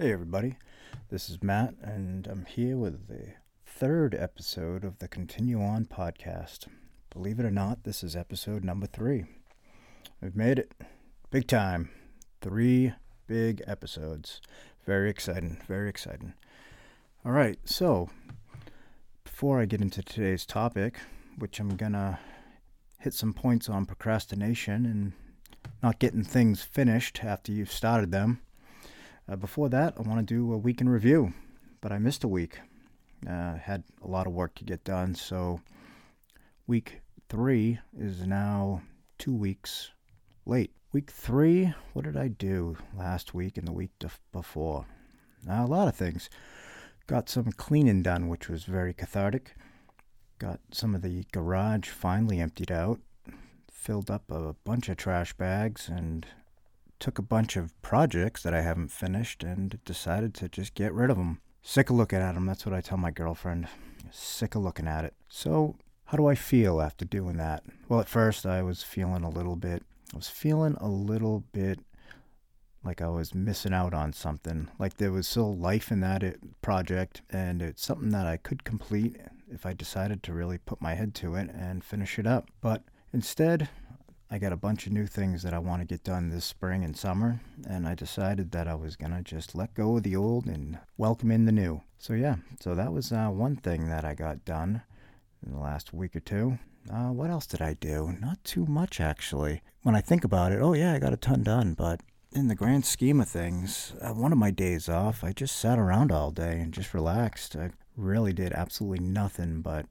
Hey, everybody. This is Matt, and I'm here with the third episode of the Continue On podcast. Believe it or not, this is episode number three. We've made it. Big time. Three big episodes. Very exciting. Very exciting. All right, so before I get into today's topic, which I'm gonna hit some points on procrastination and not getting things finished after you've started them. Uh, before that, I want to do a week in review, but I missed a week. Uh, had a lot of work to get done, so week three is now two weeks late. Week three, what did I do last week and the week before? Uh, a lot of things. Got some cleaning done, which was very cathartic. Got some of the garage finally emptied out. Filled up a bunch of trash bags and took a bunch of projects that I haven't finished and decided to just get rid of them. Sick of looking at them. That's what I tell my girlfriend. Sick of looking at it. So, how do I feel after doing that? Well, at first I was feeling a little bit, I was feeling a little bit like I was missing out on something. Like there was still life in that uh, project, and it's something that I could complete if I decided to really put my head to it and finish it up. But instead, I got a bunch of new things that I want to get done this spring and summer, and I decided that I was going to just let go of the old and welcome in the new. So, yeah, so that was uh, one thing that I got done in the last week or two. Uh, what else did I do? Not too much, actually. When I think about it, oh, yeah, I got a ton done, but in the grand scheme of things, uh, one of my days off, I just sat around all day and just relaxed. I really did absolutely nothing but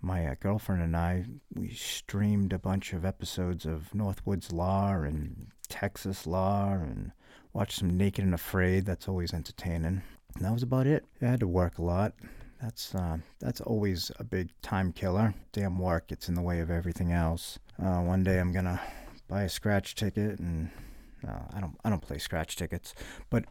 my uh, girlfriend and I, we streamed a bunch of episodes of Northwoods Law and Texas Law and watched some Naked and Afraid. That's always entertaining. And that was about it. I had to work a lot. That's uh, that's always a big time killer. Damn work gets in the way of everything else. Uh, one day I'm gonna buy a scratch ticket and uh, I don't I don't play scratch tickets, but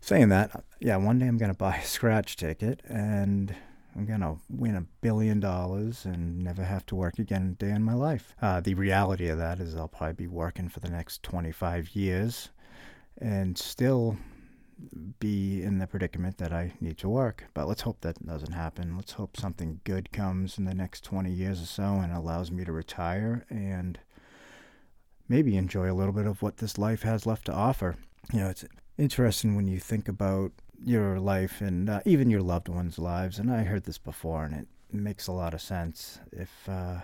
saying that, yeah, one day I'm gonna buy a scratch ticket and I'm going to win a billion dollars and never have to work again a day in my life. Uh, the reality of that is I'll probably be working for the next 25 years and still be in the predicament that I need to work. But let's hope that doesn't happen. Let's hope something good comes in the next 20 years or so and allows me to retire and maybe enjoy a little bit of what this life has left to offer. You know, it's interesting when you think about your life and uh, even your loved ones' lives. And I heard this before, and it makes a lot of sense. If uh,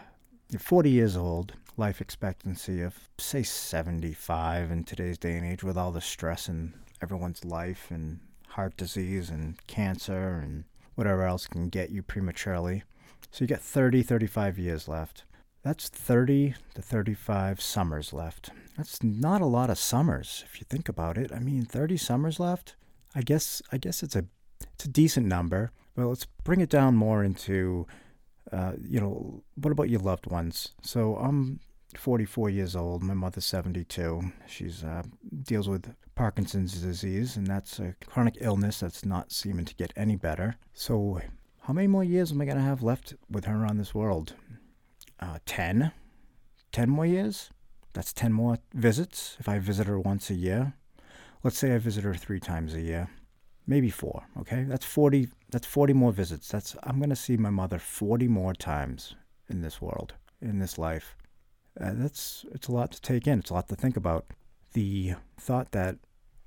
you're 40 years old, life expectancy of say 75 in today's day and age, with all the stress in everyone's life and heart disease and cancer and whatever else can get you prematurely. So you got 30, 35 years left. That's 30 to 35 summers left. That's not a lot of summers if you think about it. I mean, 30 summers left. I guess I guess it's a it's a decent number. But let's bring it down more into uh, you know what about your loved ones? So I'm 44 years old. My mother's 72. She's uh, deals with Parkinson's disease, and that's a chronic illness that's not seeming to get any better. So how many more years am I gonna have left with her on this world? Uh, 10. 10 more years? That's 10 more visits if I visit her once a year. Let's say I visit her three times a year, maybe four. Okay, that's forty. That's forty more visits. That's I'm gonna see my mother forty more times in this world, in this life. Uh, that's it's a lot to take in. It's a lot to think about. The thought that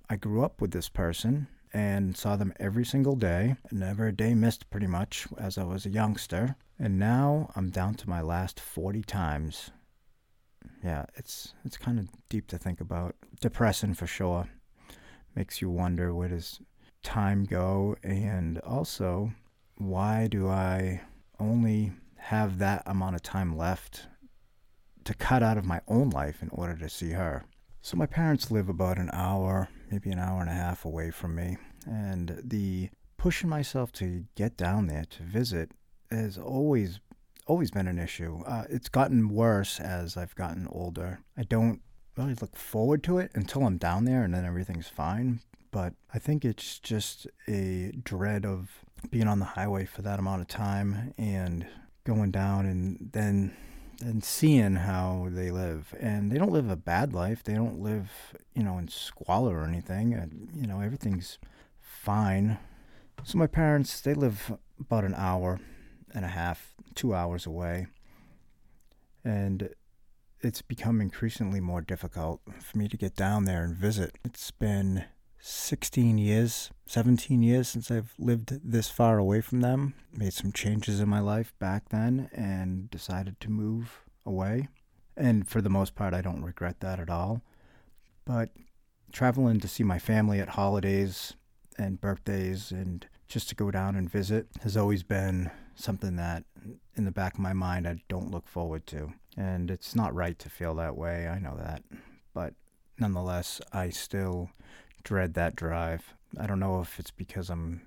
I grew up with this person and saw them every single day, never a day missed pretty much as I was a youngster. And now I'm down to my last 40 times. Yeah, it's it's kind of deep to think about. Depressing for sure makes you wonder where does time go and also why do I only have that amount of time left to cut out of my own life in order to see her. So my parents live about an hour, maybe an hour and a half away from me, and the pushing myself to get down there to visit has always always been an issue. Uh, it's gotten worse as I've gotten older. I don't really look forward to it until I'm down there and then everything's fine. But I think it's just a dread of being on the highway for that amount of time and going down and then and seeing how they live. And they don't live a bad life. They don't live, you know, in squalor or anything. And, you know, everything's fine. So my parents, they live about an hour and a half, two hours away. And it's become increasingly more difficult for me to get down there and visit. It's been 16 years, 17 years since I've lived this far away from them. Made some changes in my life back then and decided to move away. And for the most part, I don't regret that at all. But traveling to see my family at holidays and birthdays and just to go down and visit has always been something that in the back of my mind I don't look forward to. And it's not right to feel that way. I know that. But nonetheless, I still dread that drive. I don't know if it's because I'm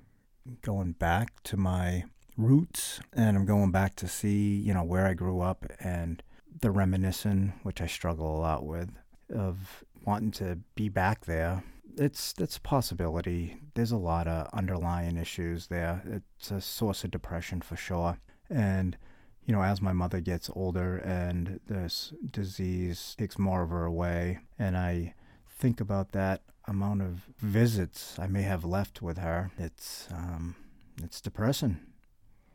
going back to my roots and I'm going back to see, you know, where I grew up and the reminiscing, which I struggle a lot with, of wanting to be back there. It's that's a possibility. There's a lot of underlying issues there. It's a source of depression for sure. And you know, as my mother gets older and this disease takes more of her away, and I think about that amount of visits I may have left with her, it's um, it's depressing.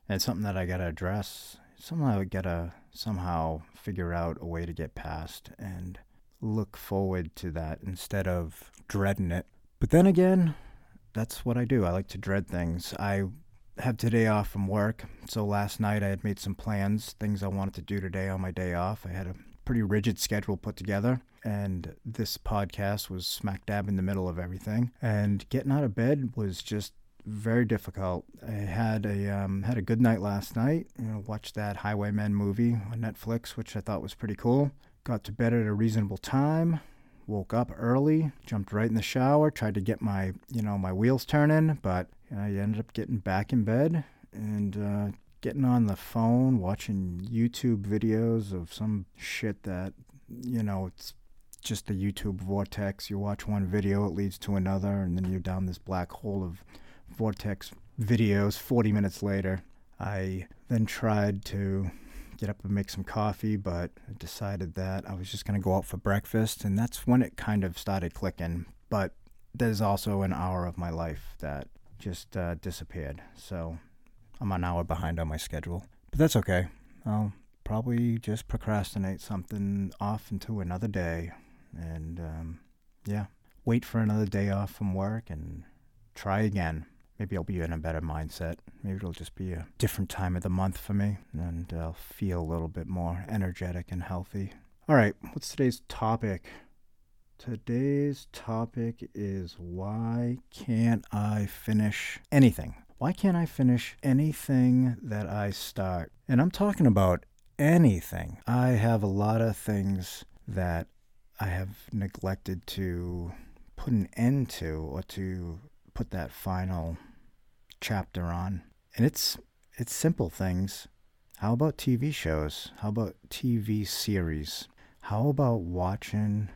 And it's something that I gotta address. Somehow I gotta somehow figure out a way to get past and look forward to that instead of dreading it. But then again, that's what I do. I like to dread things. I have today off from work. So last night I had made some plans, things I wanted to do today on my day off. I had a pretty rigid schedule put together, and this podcast was smack dab in the middle of everything. And getting out of bed was just very difficult. I had a um, had a good night last night. You know, watched that Highwaymen movie on Netflix, which I thought was pretty cool. Got to bed at a reasonable time. Woke up early, jumped right in the shower, tried to get my you know my wheels turning, but I ended up getting back in bed and uh, getting on the phone, watching YouTube videos of some shit that you know it's just the YouTube vortex. You watch one video, it leads to another, and then you're down this black hole of vortex videos 40 minutes later. I then tried to get up and make some coffee, but decided that I was just going to go out for breakfast, and that's when it kind of started clicking. But there's also an hour of my life that just uh, disappeared, so I'm an hour behind on my schedule. But that's okay. I'll probably just procrastinate something off into another day, and um, yeah, wait for another day off from work and try again maybe I'll be in a better mindset. Maybe it'll just be a different time of the month for me, and I'll feel a little bit more energetic and healthy. All right, what's today's topic? Today's topic is why can't I finish anything? Why can't I finish anything that I start? And I'm talking about anything. I have a lot of things that I have neglected to put an end to or to put that final chapter on. And it's it's simple things. How about TV shows? How about TV series? How about watching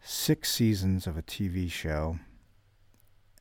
six seasons of a TV show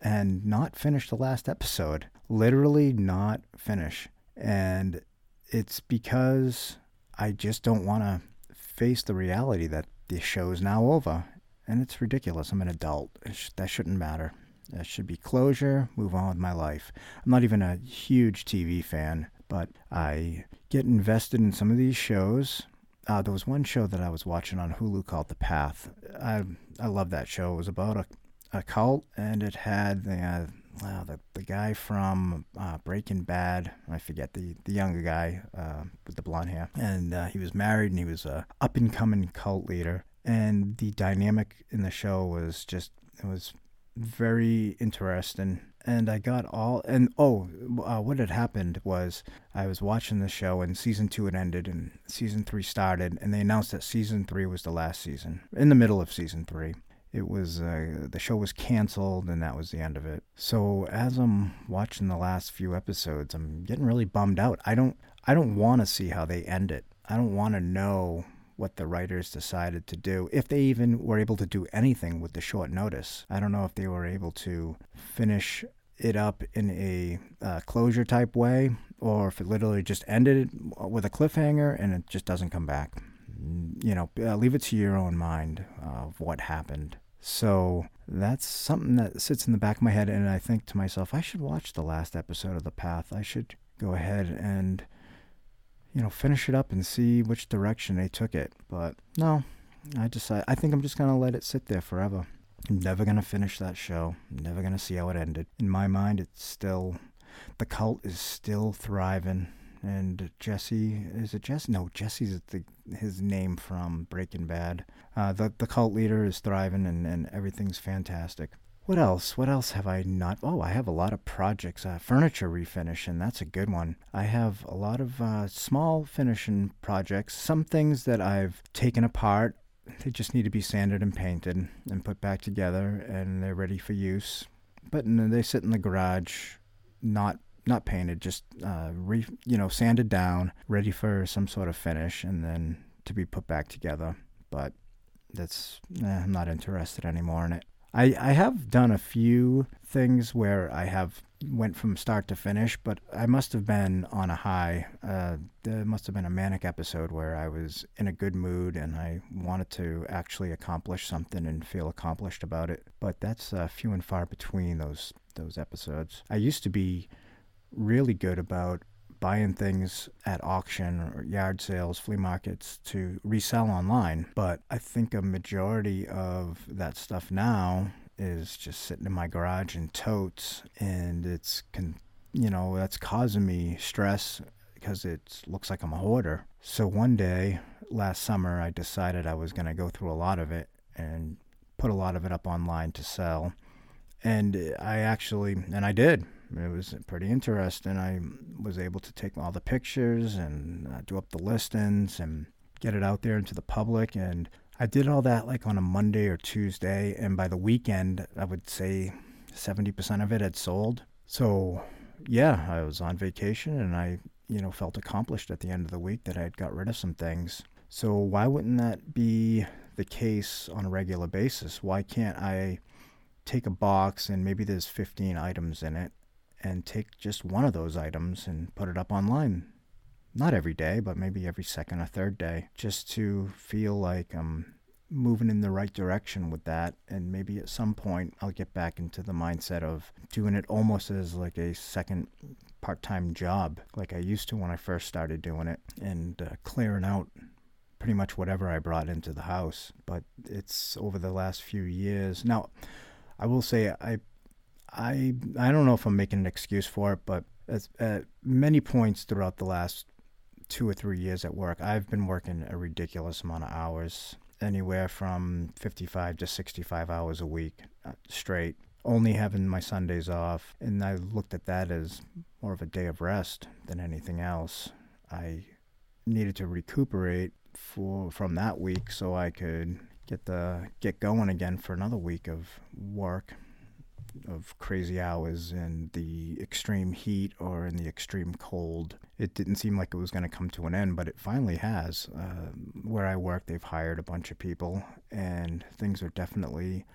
and not finish the last episode? Literally not finish. And it's because I just don't want to face the reality that the show is now over. And it's ridiculous. I'm an adult. That shouldn't matter. That should be closure, move on with my life. I'm not even a huge TV fan, but I get invested in some of these shows. Uh, there was one show that I was watching on Hulu called The Path. I I love that show. It was about a, a cult, and it had the uh, the the guy from uh, Breaking Bad. I forget the the younger guy uh, with the blonde hair, and uh, he was married, and he was a up and coming cult leader. And the dynamic in the show was just it was very interesting. And I got all, and oh, uh, what had happened was I was watching the show and season two had ended and season three started, and they announced that season three was the last season, in the middle of season three. It was, uh, the show was canceled and that was the end of it. So as I'm watching the last few episodes, I'm getting really bummed out. I don't, I don't want to see how they end it. I don't want to know what the writers decided to do, if they even were able to do anything with the short notice. I don't know if they were able to finish it up in a uh, closure type way or if it literally just ended with a cliffhanger and it just doesn't come back. You know, uh, leave it to your own mind of what happened. So that's something that sits in the back of my head, and I think to myself, I should watch the last episode of The Path. I should go ahead and, you know, finish it up and see which direction they took it. But no, I decide. I think I'm just gonna let it sit there forever. I'm never gonna finish that show. I'm never gonna see how it ended. In my mind, it's still the cult is still thriving. And Jesse is it Jesse? No, Jesse's the, his name from Breaking Bad. Uh, the the cult leader is thriving, and, and everything's fantastic. What else? What else have I not? Oh, I have a lot of projects. Uh, furniture refinish, and that's a good one. I have a lot of uh, small finishing projects. Some things that I've taken apart they just need to be sanded and painted and put back together, and they're ready for use. But they sit in the garage, not not painted, just uh, re, you know sanded down, ready for some sort of finish, and then to be put back together. But that's eh, I'm not interested anymore in it. I I have done a few things where I have went from start to finish, but I must have been on a high. Uh, there must have been a manic episode where I was in a good mood and I wanted to actually accomplish something and feel accomplished about it. But that's uh, few and far between those those episodes. I used to be really good about buying things at auction or yard sales, flea markets to resell online. But I think a majority of that stuff now is just sitting in my garage in totes, and it's con- you know that's causing me stress because it looks like I'm a hoarder. So one day last summer, I decided I was going to go through a lot of it and put a lot of it up online to sell. And I actually, and I did. It was pretty interesting. I was able to take all the pictures and uh, do up the listings and get it out there into the public. And I did all that like on a Monday or Tuesday, and by the weekend, I would say 70% of it had sold. So, yeah, I was on vacation and I, you know, felt accomplished at the end of the week that I had got rid of some things. So, why wouldn't that be the case on a regular basis? Why can't I take a box and maybe there's 15 items in it and take just one of those items and put it up online not every day, but maybe every second or third day, just to feel like I'm moving in the right direction with that. And maybe at some point I'll get back into the mindset of doing it almost as like a second part time job, like I used to when I first started doing it, and uh, clearing out pretty much whatever I brought into the house. But it's over the last few years. Now, I will say I. I I don't know if I'm making an excuse for it, but at many points throughout the last two or three years at work, I've been working a ridiculous amount of hours, anywhere from 55 to 65 hours a week uh, straight, only having my Sundays off. And I looked at that as more of a day of rest than anything else. I needed to recuperate for from that week so I could get the get going again for another week of work of crazy hours in the extreme heat or in the extreme cold. It didn't seem like it was going to come to an end, but it finally has. Uh, where I work, they've hired a bunch of people, and things are definitely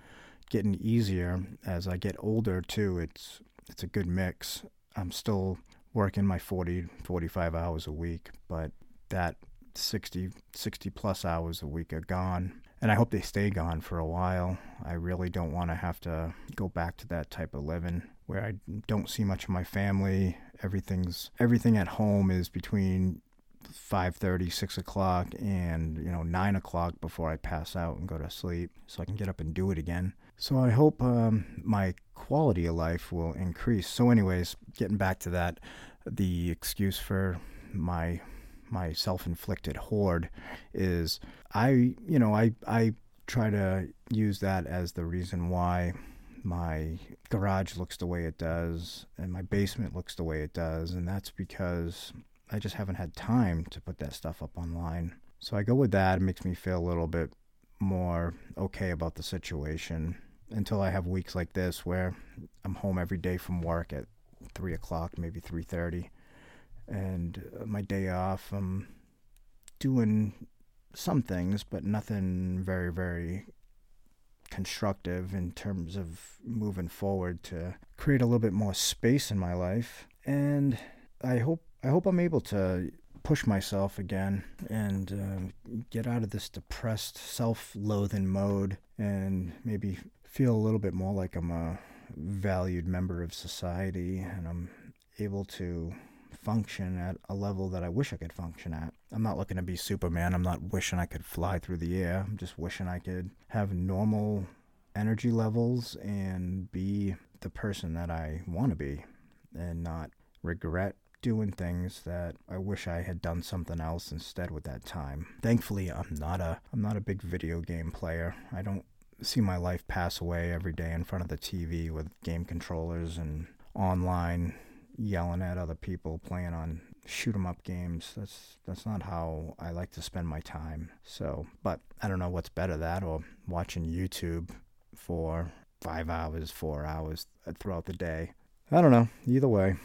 getting easier as I get older too. It's it's a good mix. I'm still working my 40 45 hours a week, but that 60 60 plus hours a week are gone and I hope they stay gone for a while. I really don't want to have to go back to that type of living where I don't see much of my family. Everything's everything at home is between 5.30 6 o'clock and you know 9 o'clock before i pass out and go to sleep so i can get up and do it again so i hope um, my quality of life will increase so anyways getting back to that the excuse for my my self-inflicted hoard is I you know I I try to use that as the reason why my garage looks the way it does and my basement looks the way it does and that's because I just haven't had time to put that stuff up online. So I go with that. It makes me feel a little bit more okay about the situation until I have weeks like this where I'm home every day from work at three o'clock, maybe three thirty, and uh, my day off, I'm doing some things, but nothing very, very constructive in terms of moving forward to create a little bit more space in my life. And I hope I hope I'm able to push myself again and uh, get out of this depressed, self loathing mode and maybe feel a little bit more like I'm a valued member of society and I'm able to function at a level that I wish I could function at. I'm not looking to be Superman. I'm not wishing I could fly through the air. I'm just wishing I could have normal energy levels and be the person that I want to be and not regret doing things that I wish I had done something else instead with that time. Thankfully, I'm not a I'm not a big video game player. I don't see my life pass away every day in front of the TV with game controllers and online yelling at other people playing on shoot 'em up games. That's that's not how I like to spend my time. So, but I don't know what's better that or watching YouTube for 5 hours, 4 hours throughout the day. I don't know. Either way,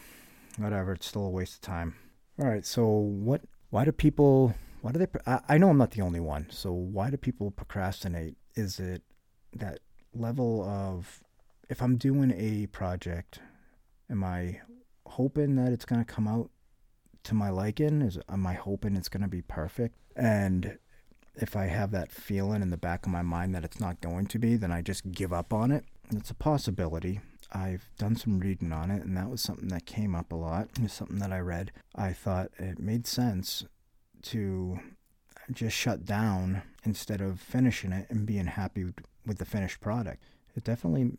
whatever, it's still a waste of time. All right, so what why do people why do they I, I know I'm not the only one. So why do people procrastinate? Is it that level of if I'm doing a project, am I hoping that it's going to come out to my liking? Is am I hoping it's going to be perfect? And if I have that feeling in the back of my mind that it's not going to be, then I just give up on it. It's a possibility. I've done some reading on it, and that was something that came up a lot. It was something that I read. I thought it made sense to just shut down instead of finishing it and being happy with the finished product. It definitely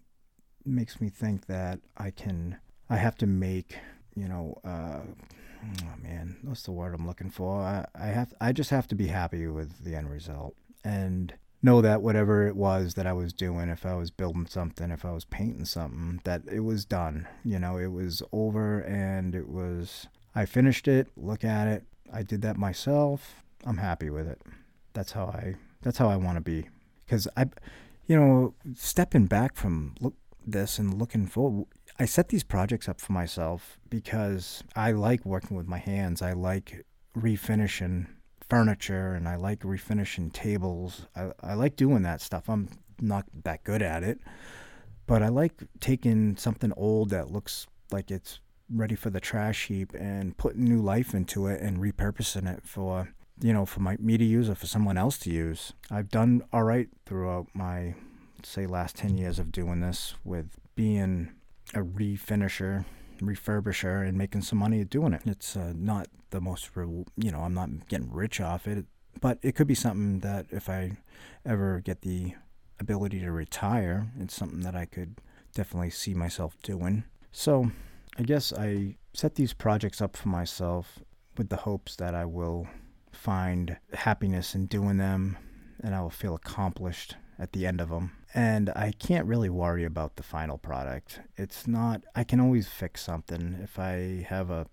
makes me think that I can, I have to make, you know, uh, oh man, what's the word I'm looking for? I, I have, I just have to be happy with the end result and know that whatever it was that I was doing, if I was building something, if I was painting something, that it was done. You know, it was over and it was, I finished it, look at it. I did that myself. I'm happy with it. That's how I, that's how I want to be. Because I, you know, stepping back from look this and looking forward, I set these projects up for myself because I like working with my hands. I like refinishing furniture and I like refinishing tables. I, I like doing that stuff. I'm not that good at it, but I like taking something old that looks like it's ready for the trash heap and putting new life into it and repurposing it for you know, for my me to use or for someone else to use. I've done all right throughout my say last 10 years of doing this with being a refinisher, refurbisher and making some money doing it. It's uh, not the most you know, I'm not getting rich off it, but it could be something that if I ever get the ability to retire, it's something that I could definitely see myself doing. So, I guess I set these projects up for myself with the hopes that I will find happiness in doing them and I will feel accomplished at the end of them. And I can't really worry about the final product. It's not, I can always fix something. If I have a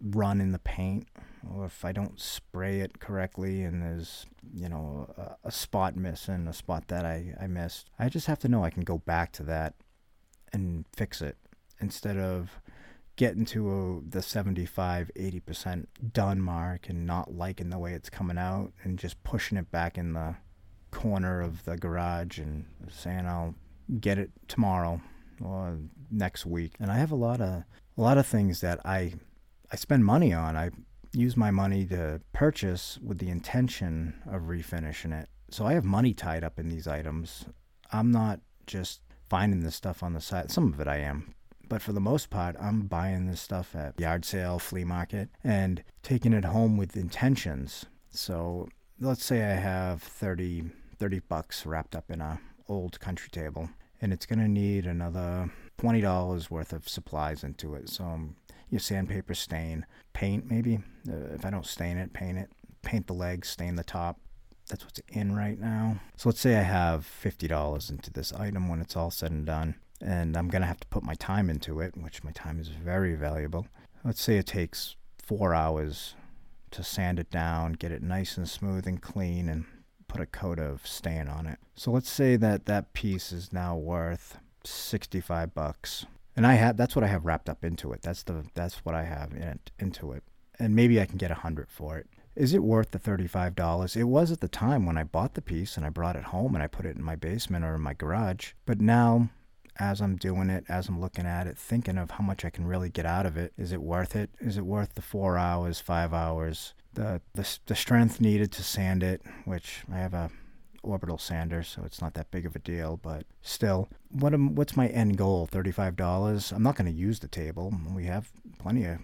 run in the paint or if I don't spray it correctly and there's, you know, a, a spot missing, a spot that I, I missed, I just have to know I can go back to that and fix it instead of getting to a, the 75 80% done mark and not liking the way it's coming out and just pushing it back in the corner of the garage and saying I'll get it tomorrow or next week. And I have a lot of a lot of things that I I spend money on. I use my money to purchase with the intention of refinishing it. So I have money tied up in these items. I'm not just finding this stuff on the side. Some of it I am. But for the most part, I'm buying this stuff at yard sale, flea market, and taking it home with intentions. So let's say I have 30, 30 bucks wrapped up in a old country table, and it's going to need another $20 worth of supplies into it. So um, your sandpaper stain, paint maybe. Uh, if I don't stain it, paint it. Paint the legs, stain the top. That's what's in right now. So let's say I have $50 into this item when it's all said and done and I'm going to have to put my time into it, which my time is very valuable. Let's say it takes four hours to sand it down, get it nice and smooth and clean, and put a coat of stain on it. So let's say that that piece is now worth 65 bucks. And I have that's what I have wrapped up into it. That's the that's what I have in it, into it. And maybe I can get a 100 for it. Is it worth the $35? It was at the time when I bought the piece and I brought it home and I put it in my basement or in my garage. But now as I'm doing it, as I'm looking at it, thinking of how much I can really get out of it. Is it worth it? Is it worth the four hours, five hours, the the, the strength needed to sand it? Which I have a orbital sander, so it's not that big of a deal. But still, what am, what's my end goal? Thirty-five dollars. I'm not going to use the table. We have plenty of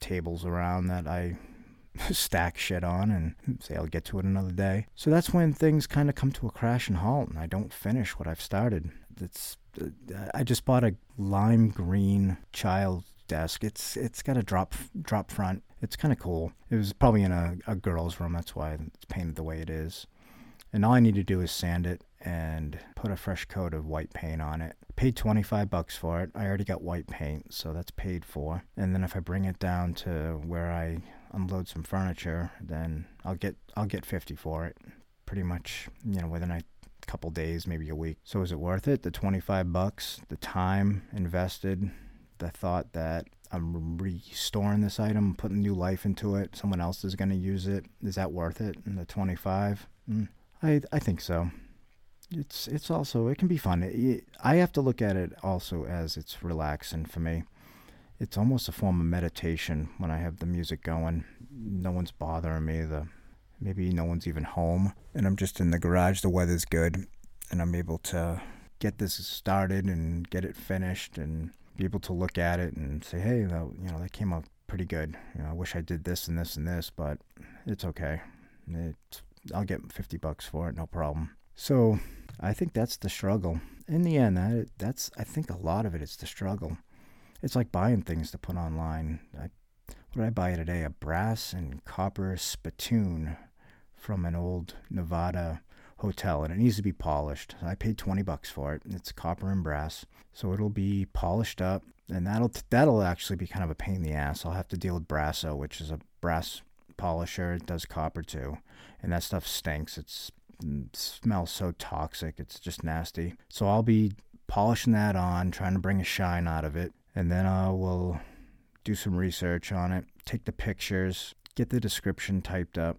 tables around that I stack shit on and say I'll get to it another day. So that's when things kind of come to a crash and halt, and I don't finish what I've started. It's I just bought a lime green child desk. It's it's got a drop drop front. It's kind of cool. It was probably in a, a girl's room. That's why it's painted the way it is. And all I need to do is sand it and put a fresh coat of white paint on it. Paid 25 bucks for it. I already got white paint, so that's paid for. And then if I bring it down to where I unload some furniture, then I'll get I'll get 50 for it. Pretty much, you know, within a couple days, maybe a week. So is it worth it? The 25 bucks, the time invested, the thought that I'm restoring this item, putting new life into it, someone else is going to use it. Is that worth it? And the 25? Mm, I I think so. It's it's also it can be fun. It, I have to look at it also as it's relaxing for me. It's almost a form of meditation when I have the music going. No one's bothering me. The maybe no one's even home, and I'm just in the garage. The weather's good, and I'm able to get this started and get it finished, and be able to look at it and say, "Hey, that, you know, that came out pretty good. You know, I wish I did this and this and this, but it's okay. It's I'll get 50 bucks for it, no problem. So I think that's the struggle. In the end, that that's I think a lot of it is the struggle. It's like buying things to put online. I, what did I buy today? A brass and copper spittoon from an old Nevada hotel, and it needs to be polished. I paid 20 bucks for it. It's copper and brass, so it'll be polished up, and that'll that'll actually be kind of a pain in the ass. I'll have to deal with Brasso, which is a brass polisher. It does copper too, and that stuff stinks. It's it smells so toxic. It's just nasty. So I'll be polishing that on, trying to bring a shine out of it, and then I will do some research on it, take the pictures, get the description typed up,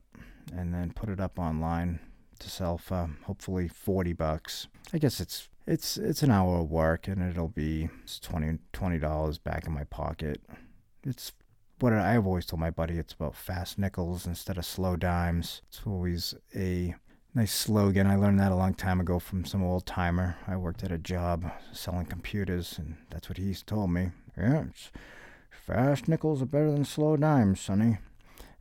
and then put it up online to sell for hopefully 40 bucks. I guess it's it's it's an hour of work and it'll be 20 dollars back in my pocket. It's what I've always told my buddy, it's about fast nickels instead of slow dimes. It's always a nice slogan. I learned that a long time ago from some old timer. I worked at a job selling computers, and that's what he told me. Yeah, fast nickels are better than slow dimes, sonny.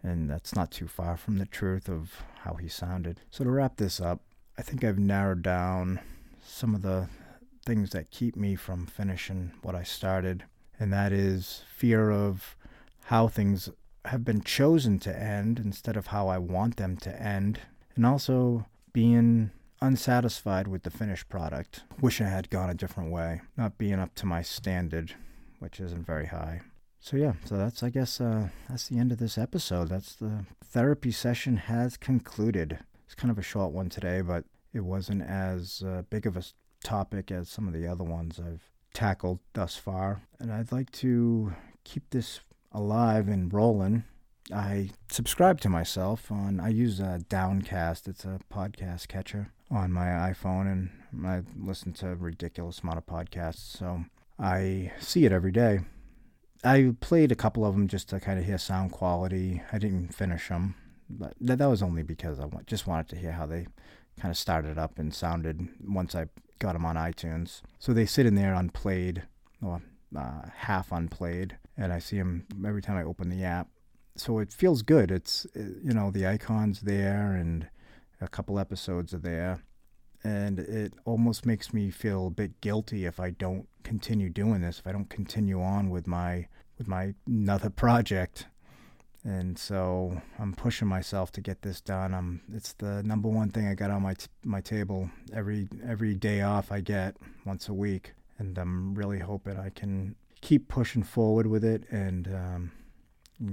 And that's not too far from the truth of how he sounded. So to wrap this up, I think I've narrowed down some of the things that keep me from finishing what I started, and that is fear of how things have been chosen to end instead of how I want them to end, and also being unsatisfied with the finished product. Wish I had gone a different way, not being up to my standard, which isn't very high. So yeah, so that's I guess uh, that's the end of this episode. That's the therapy session has concluded. It's kind of a short one today, but it wasn't as uh, big of a topic as some of the other ones I've tackled thus far. And I'd like to keep this alive and rolling, I subscribe to myself on. I use a Downcast. It's a podcast catcher on my iPhone, and I listen to a ridiculous amount of podcasts. So I see it every day. I played a couple of them just to kind of hear sound quality. I didn't finish them, but that, that was only because I just wanted to hear how they kind of started up and sounded once I got them on iTunes. So they sit in there unplayed, or uh, half unplayed, and I see them every time I open the app. So it feels good. It's you know the icons there, and a couple episodes are there, and it almost makes me feel a bit guilty if I don't continue doing this. If I don't continue on with my with my another project. And so I'm pushing myself to get this done. I'm it's the number one thing I got on my t- my table every every day off I get once a week and I'm really hoping I can keep pushing forward with it and um,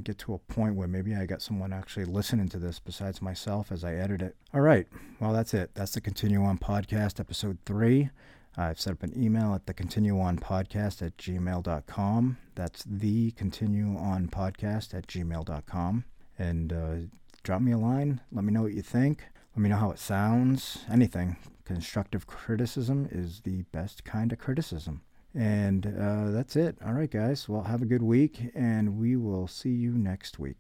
get to a point where maybe I got someone actually listening to this besides myself as I edit it. All right, well that's it. That's the Continue On Podcast, episode three. I've set up an email at the continue on podcast at gmail.com. That's the continue on podcast at gmail.com. And uh, drop me a line. Let me know what you think. Let me know how it sounds. Anything constructive criticism is the best kind of criticism. And uh, that's it. All right, guys. Well, have a good week, and we will see you next week.